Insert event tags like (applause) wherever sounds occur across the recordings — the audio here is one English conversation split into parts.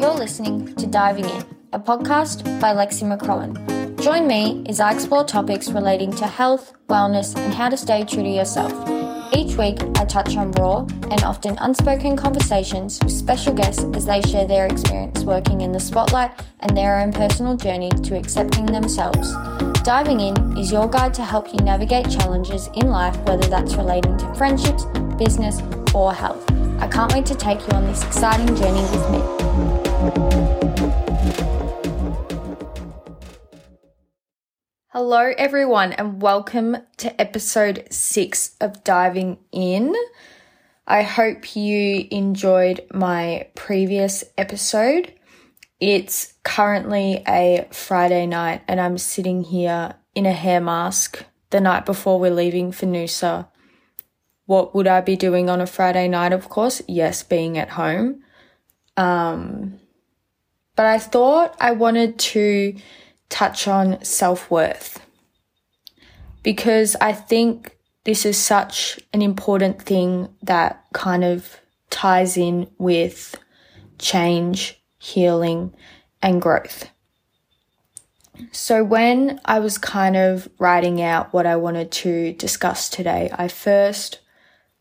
You're listening to Diving In, a podcast by Lexi McCrowan. Join me as I explore topics relating to health, wellness, and how to stay true to yourself. Each week, I touch on raw and often unspoken conversations with special guests as they share their experience working in the spotlight and their own personal journey to accepting themselves. Diving In is your guide to help you navigate challenges in life, whether that's relating to friendships, business, or health. I can't wait to take you on this exciting journey with me. Hello, everyone, and welcome to episode six of Diving In. I hope you enjoyed my previous episode. It's currently a Friday night, and I'm sitting here in a hair mask the night before we're leaving for Noosa. What would I be doing on a Friday night? Of course, yes, being at home. Um, but I thought I wanted to touch on self worth because I think this is such an important thing that kind of ties in with change, healing, and growth. So, when I was kind of writing out what I wanted to discuss today, I first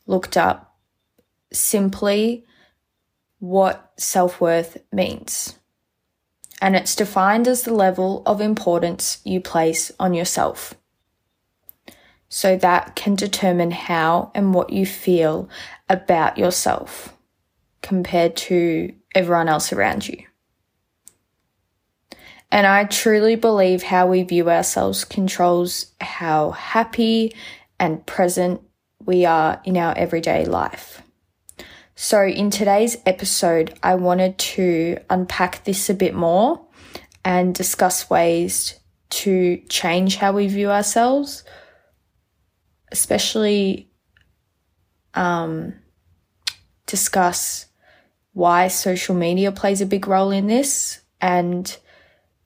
looked up simply what self worth means and it's defined as the level of importance you place on yourself. So that can determine how and what you feel about yourself compared to everyone else around you. And I truly believe how we view ourselves controls how happy and present we are in our everyday life. So, in today's episode, I wanted to unpack this a bit more and discuss ways to change how we view ourselves, especially um, discuss why social media plays a big role in this and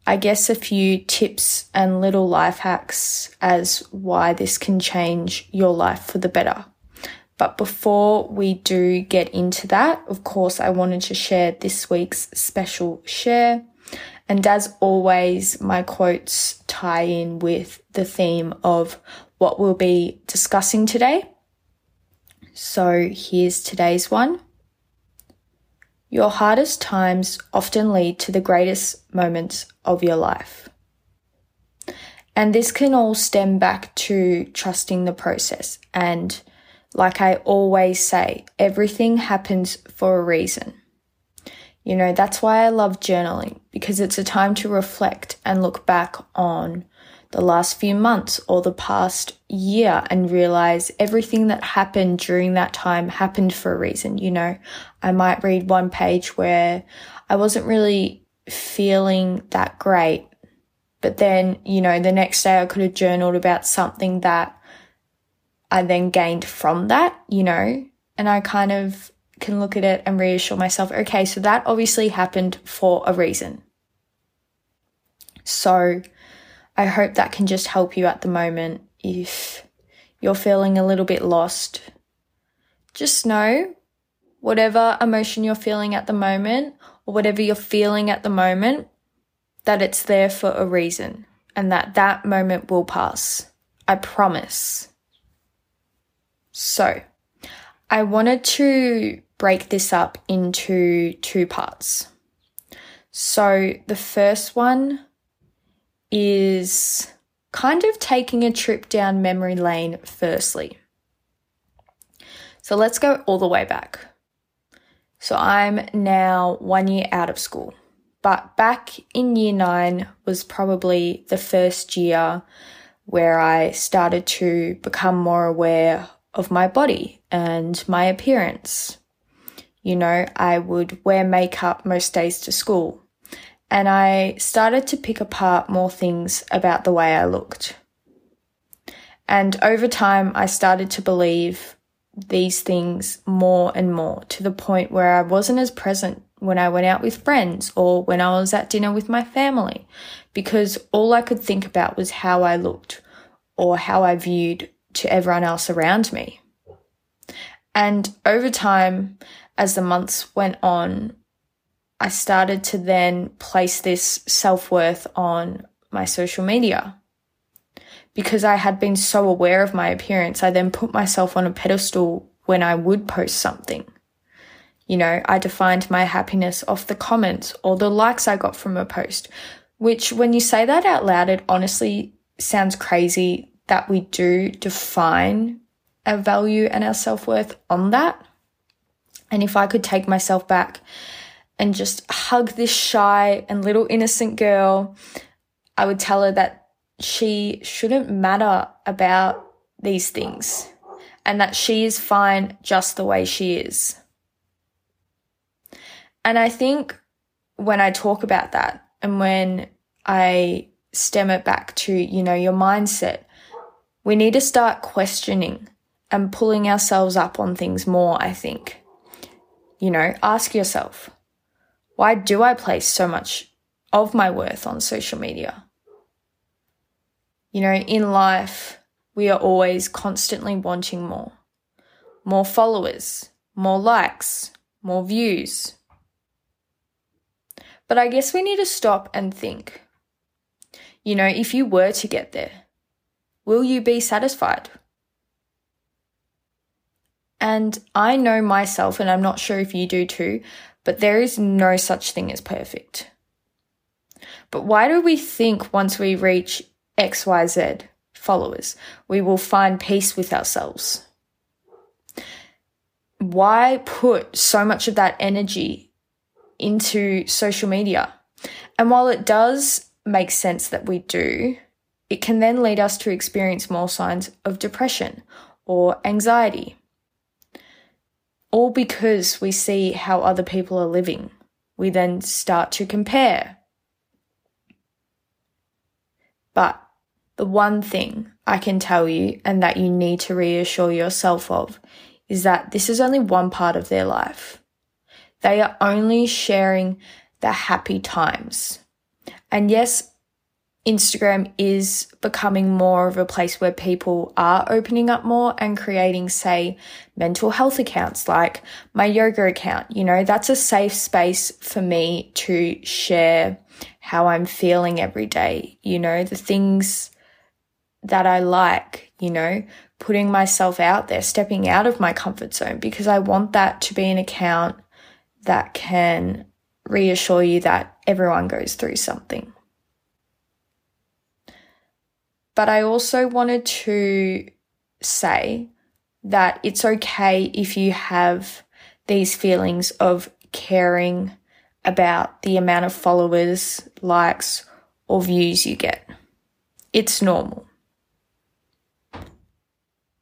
I guess a few tips and little life hacks as why this can change your life for the better. But before we do get into that, of course, I wanted to share this week's special share. And as always, my quotes tie in with the theme of what we'll be discussing today. So here's today's one. Your hardest times often lead to the greatest moments of your life. And this can all stem back to trusting the process and like I always say, everything happens for a reason. You know, that's why I love journaling because it's a time to reflect and look back on the last few months or the past year and realize everything that happened during that time happened for a reason. You know, I might read one page where I wasn't really feeling that great, but then, you know, the next day I could have journaled about something that I then gained from that, you know, and I kind of can look at it and reassure myself, okay, so that obviously happened for a reason. So I hope that can just help you at the moment if you're feeling a little bit lost. Just know whatever emotion you're feeling at the moment or whatever you're feeling at the moment, that it's there for a reason and that that moment will pass. I promise. So, I wanted to break this up into two parts. So, the first one is kind of taking a trip down memory lane, firstly. So, let's go all the way back. So, I'm now one year out of school, but back in year nine was probably the first year where I started to become more aware of my body and my appearance. You know, I would wear makeup most days to school, and I started to pick apart more things about the way I looked. And over time, I started to believe these things more and more to the point where I wasn't as present when I went out with friends or when I was at dinner with my family because all I could think about was how I looked or how I viewed to everyone else around me. And over time, as the months went on, I started to then place this self worth on my social media. Because I had been so aware of my appearance, I then put myself on a pedestal when I would post something. You know, I defined my happiness off the comments or the likes I got from a post, which when you say that out loud, it honestly sounds crazy that we do define our value and our self worth on that. And if I could take myself back and just hug this shy and little innocent girl, I would tell her that she shouldn't matter about these things and that she is fine just the way she is. And I think when I talk about that and when I stem it back to, you know, your mindset, we need to start questioning and pulling ourselves up on things more, I think. You know, ask yourself, why do I place so much of my worth on social media? You know, in life, we are always constantly wanting more. More followers, more likes, more views. But I guess we need to stop and think. You know, if you were to get there, will you be satisfied? And I know myself, and I'm not sure if you do too, but there is no such thing as perfect. But why do we think once we reach XYZ followers, we will find peace with ourselves? Why put so much of that energy into social media? And while it does make sense that we do, it can then lead us to experience more signs of depression or anxiety all because we see how other people are living. We then start to compare. But the one thing I can tell you and that you need to reassure yourself of is that this is only one part of their life. They are only sharing the happy times. And yes, Instagram is becoming more of a place where people are opening up more and creating, say, mental health accounts like my yoga account. You know, that's a safe space for me to share how I'm feeling every day, you know, the things that I like, you know, putting myself out there, stepping out of my comfort zone because I want that to be an account that can reassure you that everyone goes through something. But I also wanted to say that it's okay if you have these feelings of caring about the amount of followers, likes, or views you get. It's normal.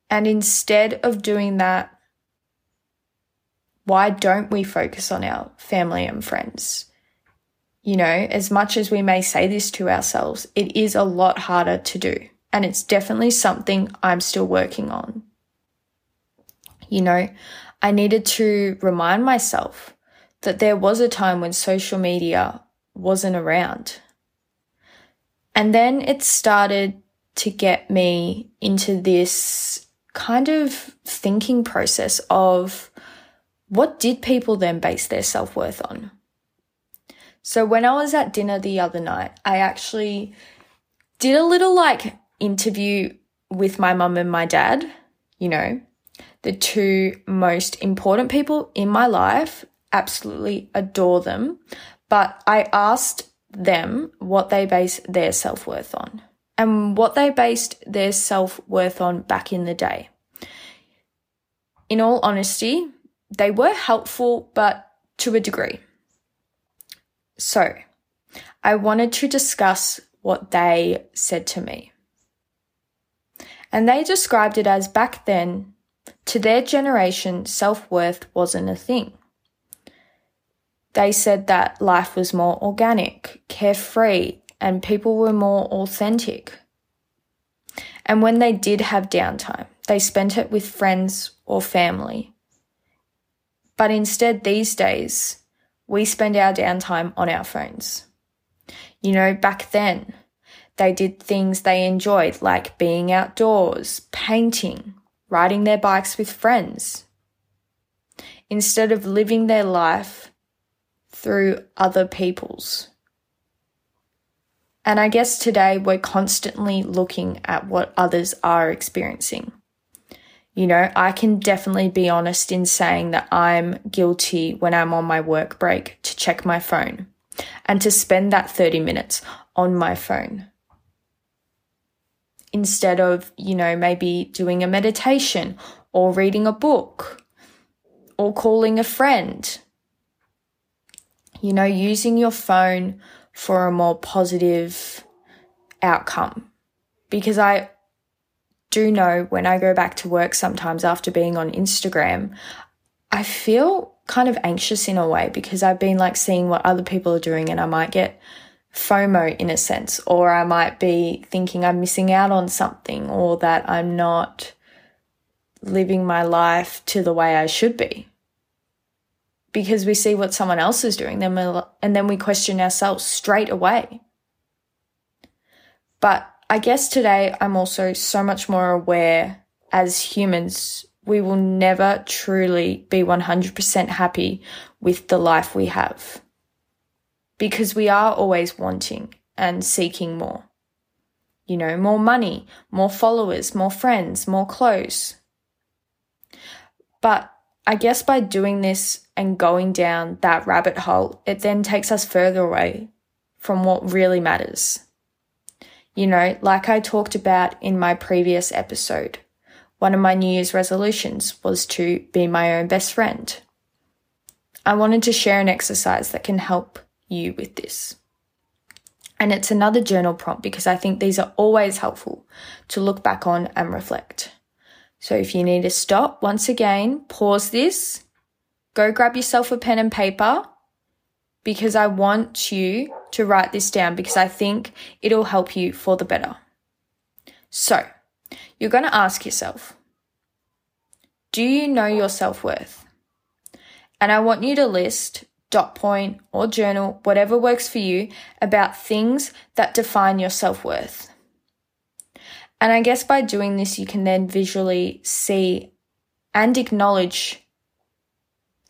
And instead of doing that, why don't we focus on our family and friends? You know, as much as we may say this to ourselves, it is a lot harder to do. And it's definitely something I'm still working on. You know, I needed to remind myself that there was a time when social media wasn't around. And then it started to get me into this kind of thinking process of what did people then base their self worth on? So when I was at dinner the other night, I actually did a little like interview with my mum and my dad, you know, the two most important people in my life, absolutely adore them. But I asked them what they base their self worth on and what they based their self worth on back in the day. In all honesty, they were helpful, but to a degree. So, I wanted to discuss what they said to me. And they described it as back then, to their generation, self worth wasn't a thing. They said that life was more organic, carefree, and people were more authentic. And when they did have downtime, they spent it with friends or family. But instead, these days, we spend our downtime on our phones. You know, back then, they did things they enjoyed, like being outdoors, painting, riding their bikes with friends. Instead of living their life through other people's. And I guess today we're constantly looking at what others are experiencing. You know, I can definitely be honest in saying that I'm guilty when I'm on my work break to check my phone and to spend that 30 minutes on my phone. Instead of, you know, maybe doing a meditation or reading a book or calling a friend. You know, using your phone for a more positive outcome. Because I do know when I go back to work sometimes after being on Instagram, I feel kind of anxious in a way because I've been like seeing what other people are doing and I might get FOMO in a sense, or I might be thinking I'm missing out on something or that I'm not living my life to the way I should be because we see what someone else is doing then and then we question ourselves straight away. But I guess today I'm also so much more aware as humans we will never truly be 100% happy with the life we have. Because we are always wanting and seeking more. You know, more money, more followers, more friends, more clothes. But I guess by doing this and going down that rabbit hole, it then takes us further away from what really matters. You know, like I talked about in my previous episode, one of my New Year's resolutions was to be my own best friend. I wanted to share an exercise that can help you with this. And it's another journal prompt because I think these are always helpful to look back on and reflect. So if you need to stop, once again, pause this, go grab yourself a pen and paper because I want you to write this down because I think it'll help you for the better. So you're going to ask yourself, do you know your self worth? And I want you to list dot point or journal, whatever works for you, about things that define your self worth. And I guess by doing this, you can then visually see and acknowledge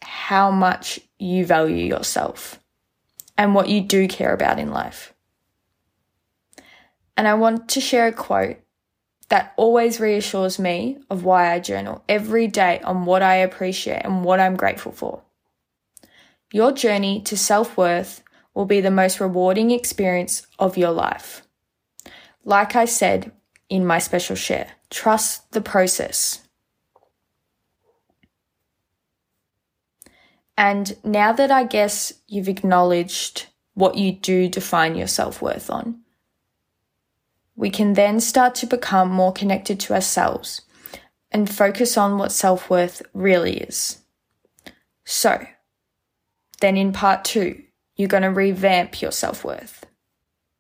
how much you value yourself and what you do care about in life. And I want to share a quote that always reassures me of why I journal every day on what I appreciate and what I'm grateful for. Your journey to self worth will be the most rewarding experience of your life. Like I said, in my special share. Trust the process. And now that I guess you've acknowledged what you do define your self worth on, we can then start to become more connected to ourselves and focus on what self worth really is. So, then in part two, you're going to revamp your self worth.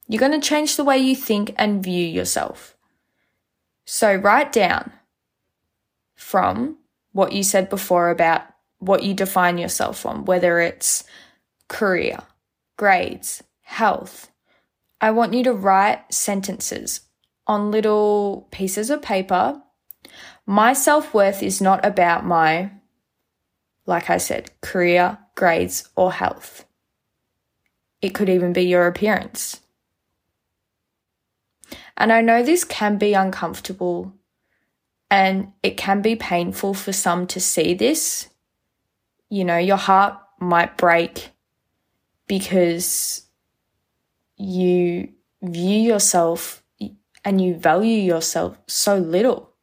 You're going to change the way you think and view yourself. So write down from what you said before about what you define yourself on, whether it's career, grades, health. I want you to write sentences on little pieces of paper. My self worth is not about my, like I said, career, grades, or health. It could even be your appearance. And I know this can be uncomfortable and it can be painful for some to see this. You know, your heart might break because you view yourself and you value yourself so little.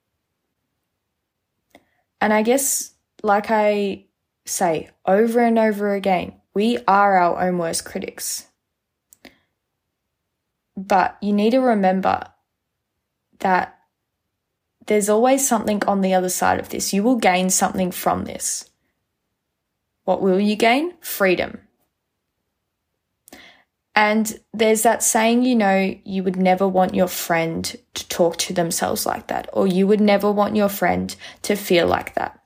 And I guess, like I say over and over again, we are our own worst critics. But you need to remember that there's always something on the other side of this. You will gain something from this. What will you gain? Freedom. And there's that saying, you know, you would never want your friend to talk to themselves like that, or you would never want your friend to feel like that.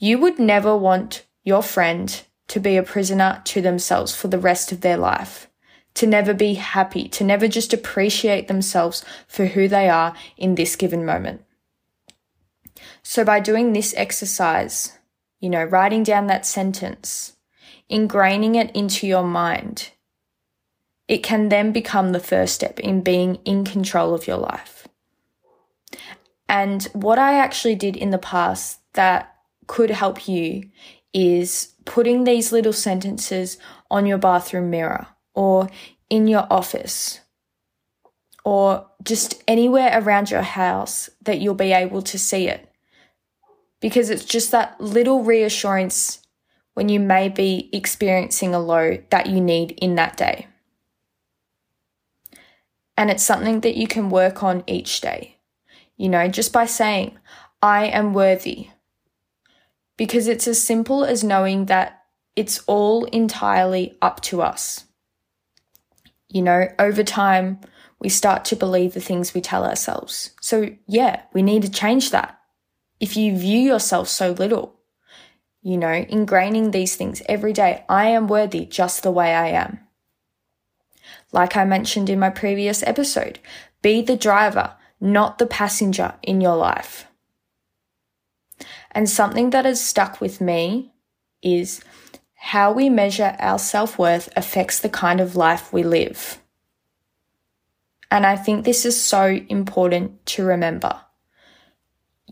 You would never want your friend to be a prisoner to themselves for the rest of their life to never be happy, to never just appreciate themselves for who they are in this given moment. So by doing this exercise, you know, writing down that sentence, ingraining it into your mind, it can then become the first step in being in control of your life. And what I actually did in the past that could help you is putting these little sentences on your bathroom mirror or in your office or just anywhere around your house that you'll be able to see it. Because it's just that little reassurance when you may be experiencing a low that you need in that day. And it's something that you can work on each day. You know, just by saying, I am worthy. Because it's as simple as knowing that it's all entirely up to us. You know, over time, we start to believe the things we tell ourselves. So, yeah, we need to change that. If you view yourself so little, you know, ingraining these things every day, I am worthy just the way I am. Like I mentioned in my previous episode, be the driver, not the passenger in your life. And something that has stuck with me is how we measure our self worth affects the kind of life we live. And I think this is so important to remember.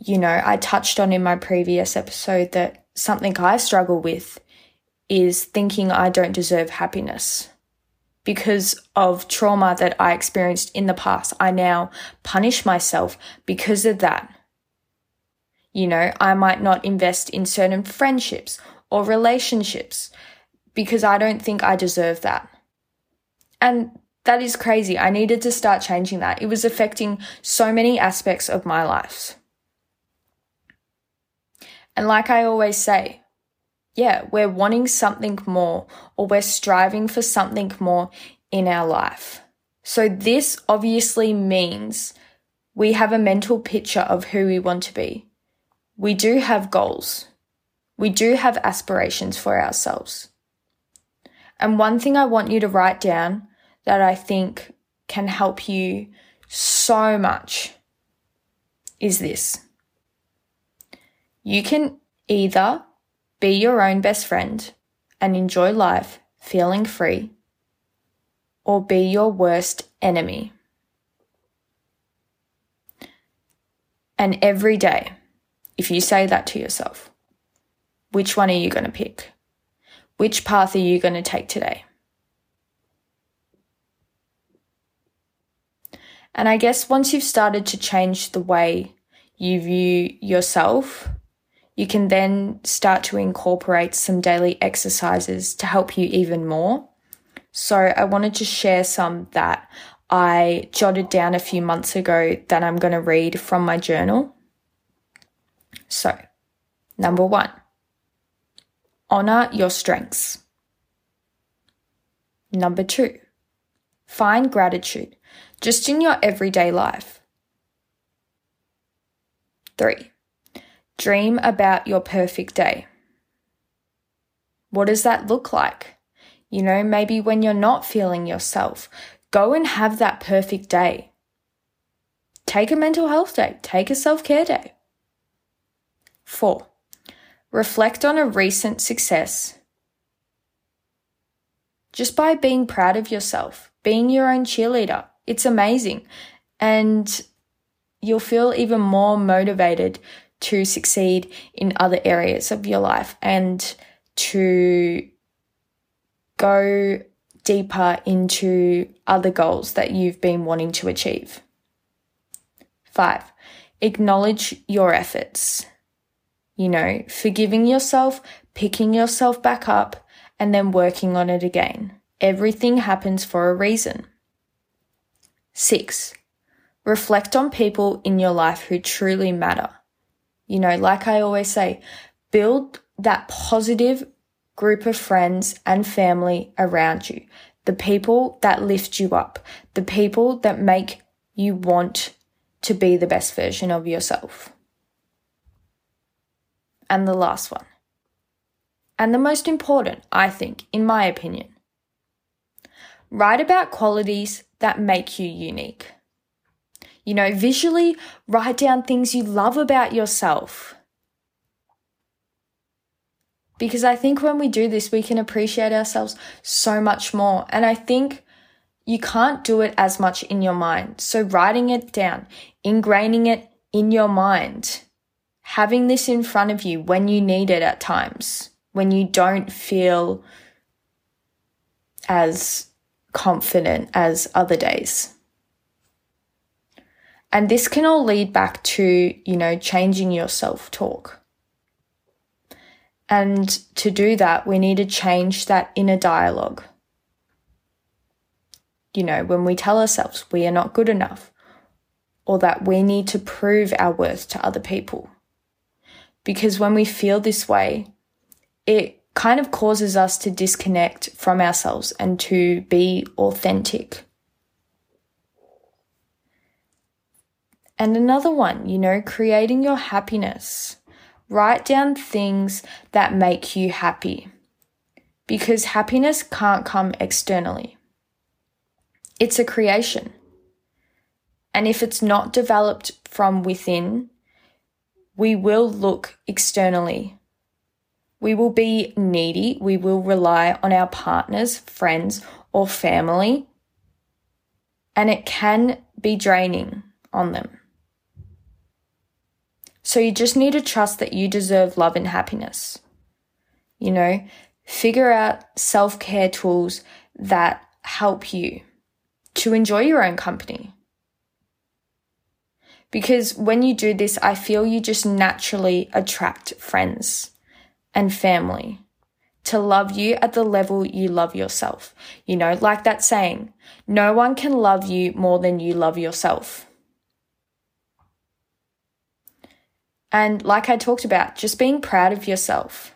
You know, I touched on in my previous episode that something I struggle with is thinking I don't deserve happiness. Because of trauma that I experienced in the past, I now punish myself because of that. You know, I might not invest in certain friendships or relationships because I don't think I deserve that. And that is crazy. I needed to start changing that. It was affecting so many aspects of my life. And like I always say, yeah, we're wanting something more or we're striving for something more in our life. So this obviously means we have a mental picture of who we want to be. We do have goals. We do have aspirations for ourselves. And one thing I want you to write down that I think can help you so much is this. You can either be your own best friend and enjoy life feeling free, or be your worst enemy. And every day, if you say that to yourself, which one are you going to pick? Which path are you going to take today? And I guess once you've started to change the way you view yourself, you can then start to incorporate some daily exercises to help you even more. So I wanted to share some that I jotted down a few months ago that I'm going to read from my journal. So, number one, honor your strengths. Number two, find gratitude just in your everyday life. Three, dream about your perfect day. What does that look like? You know, maybe when you're not feeling yourself, go and have that perfect day. Take a mental health day, take a self care day. Four, reflect on a recent success. Just by being proud of yourself, being your own cheerleader, it's amazing. And you'll feel even more motivated to succeed in other areas of your life and to go deeper into other goals that you've been wanting to achieve. Five, acknowledge your efforts you know, forgiving yourself, picking yourself back up, and then working on it again. Everything happens for a reason. Six, reflect on people in your life who truly matter. You know, like I always say, build that positive group of friends and family around you. The people that lift you up, the people that make you want to be the best version of yourself and the last one. And the most important, I think, in my opinion. Write about qualities that make you unique. You know, visually write down things you love about yourself. Because I think when we do this, we can appreciate ourselves so much more. And I think you can't do it as much in your mind. So writing it down, ingraining it in your mind, having this in front of you when you need it at times, when you don't feel as confident as other days. And this can all lead back to, you know, changing your self talk. And to do that, we need to change that inner dialogue. You know, when we tell ourselves we are not good enough or that we need to prove our worth to other people. Because when we feel this way, it kind of causes us to disconnect from ourselves and to be authentic. And another one, you know, creating your happiness. Write down things that make you happy because happiness can't come externally. It's a creation. And if it's not developed from within, we will look externally. We will be needy. We will rely on our partners, friends, or family. And it can be draining on them. So you just need to trust that you deserve love and happiness. You know, figure out self care tools that help you to enjoy your own company. Because when you do this, I feel you just naturally attract friends and family to love you at the level you love yourself. You know, like that saying, no one can love you more than you love yourself. And like I talked about, just being proud of yourself.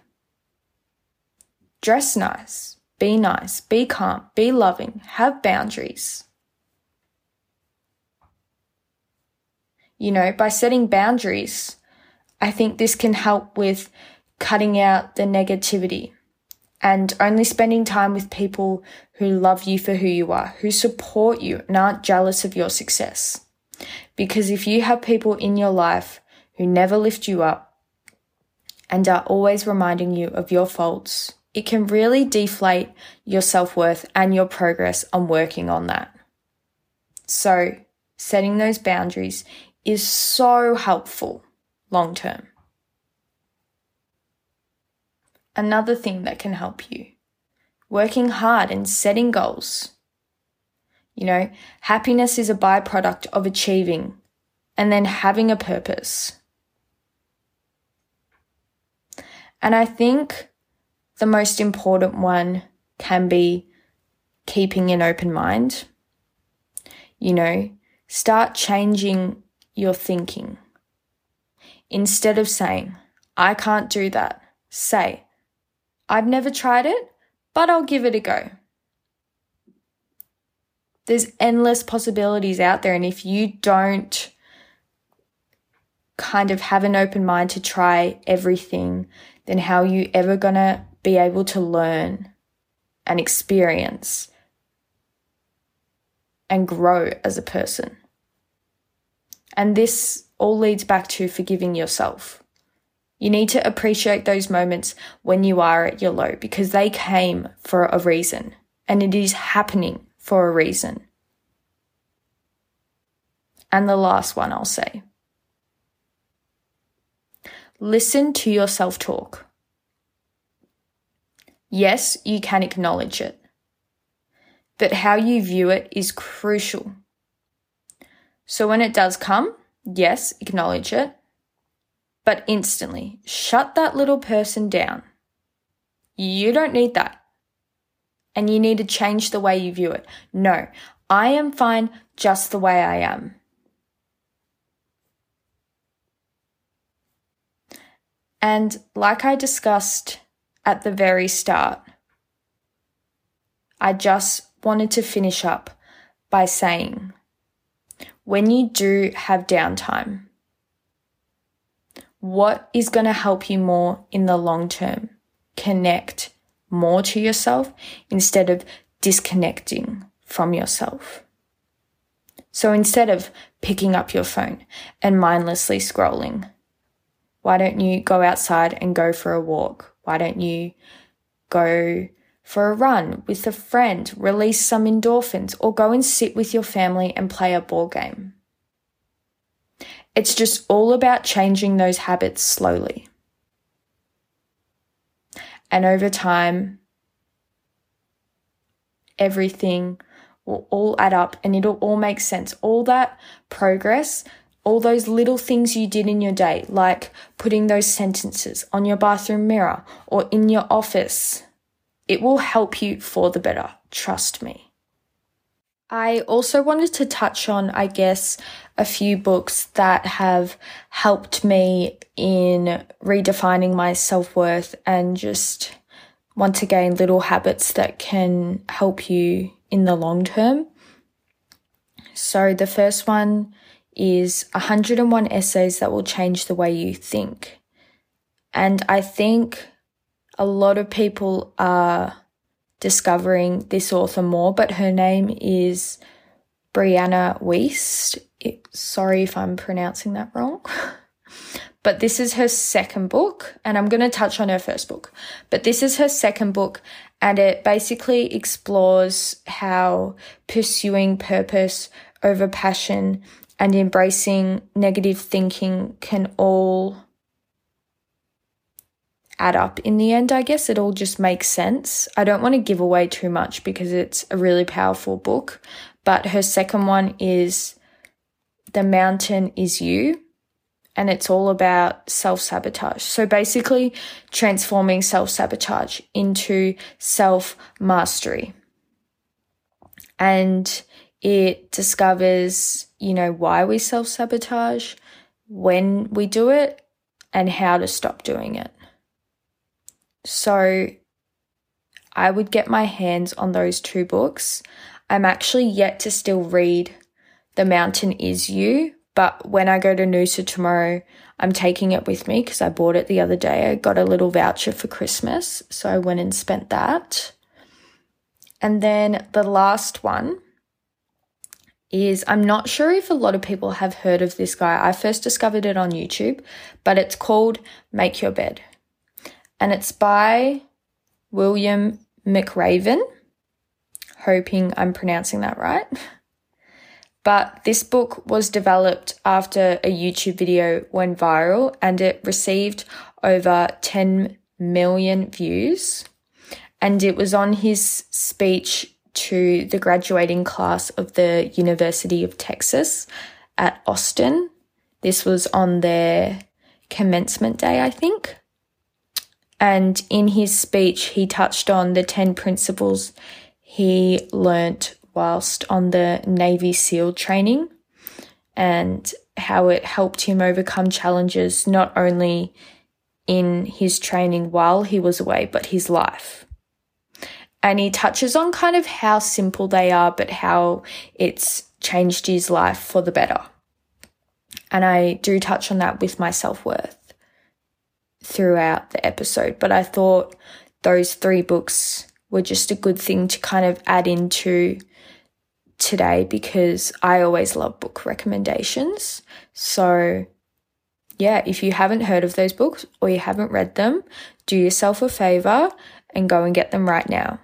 Dress nice, be nice, be calm, be loving, have boundaries. You know, by setting boundaries, I think this can help with cutting out the negativity and only spending time with people who love you for who you are, who support you and aren't jealous of your success. Because if you have people in your life who never lift you up and are always reminding you of your faults, it can really deflate your self worth and your progress on working on that. So, setting those boundaries is so helpful long term. Another thing that can help you working hard and setting goals. You know, happiness is a byproduct of achieving and then having a purpose. And I think the most important one can be keeping an open mind. You know, start changing your thinking. Instead of saying, I can't do that, say, I've never tried it, but I'll give it a go. There's endless possibilities out there, and if you don't kind of have an open mind to try everything, then how are you ever going to be able to learn and experience and grow as a person? And this all leads back to forgiving yourself. You need to appreciate those moments when you are at your low because they came for a reason and it is happening for a reason. And the last one I'll say Listen to your self talk. Yes, you can acknowledge it, but how you view it is crucial. So when it does come, yes, acknowledge it, but instantly shut that little person down. You don't need that. And you need to change the way you view it. No, I am fine just the way I am. And like I discussed at the very start, I just wanted to finish up by saying when you do have downtime, what is going to help you more in the long term? Connect more to yourself instead of disconnecting from yourself. So instead of picking up your phone and mindlessly scrolling, why don't you go outside and go for a walk? Why don't you go for a run with a friend, release some endorphins, or go and sit with your family and play a ball game? It's just all about changing those habits slowly. And over time, everything will all add up and it'll all make sense. All that progress, all those little things you did in your day, like putting those sentences on your bathroom mirror or in your office, it will help you for the better. Trust me. I also wanted to touch on, I guess, a few books that have helped me in redefining my self worth and just once again little habits that can help you in the long term. So the first one is 101 essays that will change the way you think. And I think a lot of people are discovering this author more, but her name is Brianna Wiest. It, sorry if I'm pronouncing that wrong. (laughs) but this is her second book, and I'm going to touch on her first book. But this is her second book, and it basically explores how pursuing purpose over passion and embracing negative thinking can all add up in the end, I guess. It all just makes sense. I don't want to give away too much because it's a really powerful book, but her second one is The Mountain Is You. And it's all about self sabotage. So basically, transforming self sabotage into self mastery. And it discovers, you know, why we self sabotage, when we do it, and how to stop doing it. So I would get my hands on those two books. I'm actually yet to still read The Mountain Is You, but when I go to Noosa tomorrow, I'm taking it with me because I bought it the other day. I got a little voucher for Christmas, so I went and spent that. And then the last one is I'm not sure if a lot of people have heard of this guy. I first discovered it on YouTube, but it's called Make Your Bed and it's by William McRaven. Hoping I'm pronouncing that right. (laughs) But this book was developed after a YouTube video went viral and it received over 10 million views. And it was on his speech to the graduating class of the University of Texas at Austin. This was on their commencement day, I think. And in his speech, he touched on the 10 principles he learnt whilst on the Navy SEAL training and how it helped him overcome challenges not only in his training while he was away, but his life. And he touches on kind of how simple they are, but how it's changed his life for the better. And I do touch on that with my self worth throughout the episode, but I thought those three books were just a good thing to kind of add into today because I always love book recommendations. So, yeah, if you haven't heard of those books or you haven't read them, do yourself a favor and go and get them right now.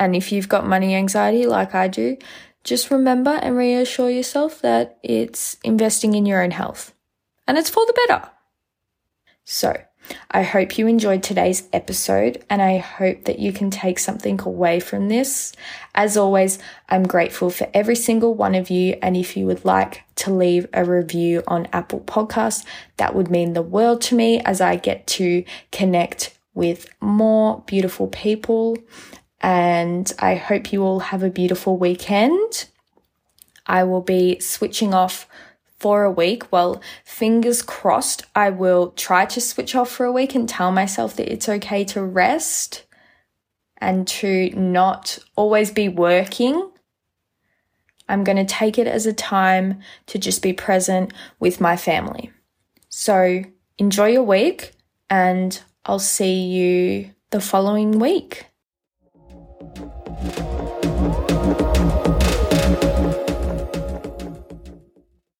And if you've got money anxiety like I do, just remember and reassure yourself that it's investing in your own health and it's for the better. So, I hope you enjoyed today's episode and I hope that you can take something away from this. As always, I'm grateful for every single one of you. And if you would like to leave a review on Apple Podcasts, that would mean the world to me as I get to connect with more beautiful people. And I hope you all have a beautiful weekend. I will be switching off for a week. Well, fingers crossed, I will try to switch off for a week and tell myself that it's okay to rest and to not always be working. I'm going to take it as a time to just be present with my family. So enjoy your week and I'll see you the following week. Thank you.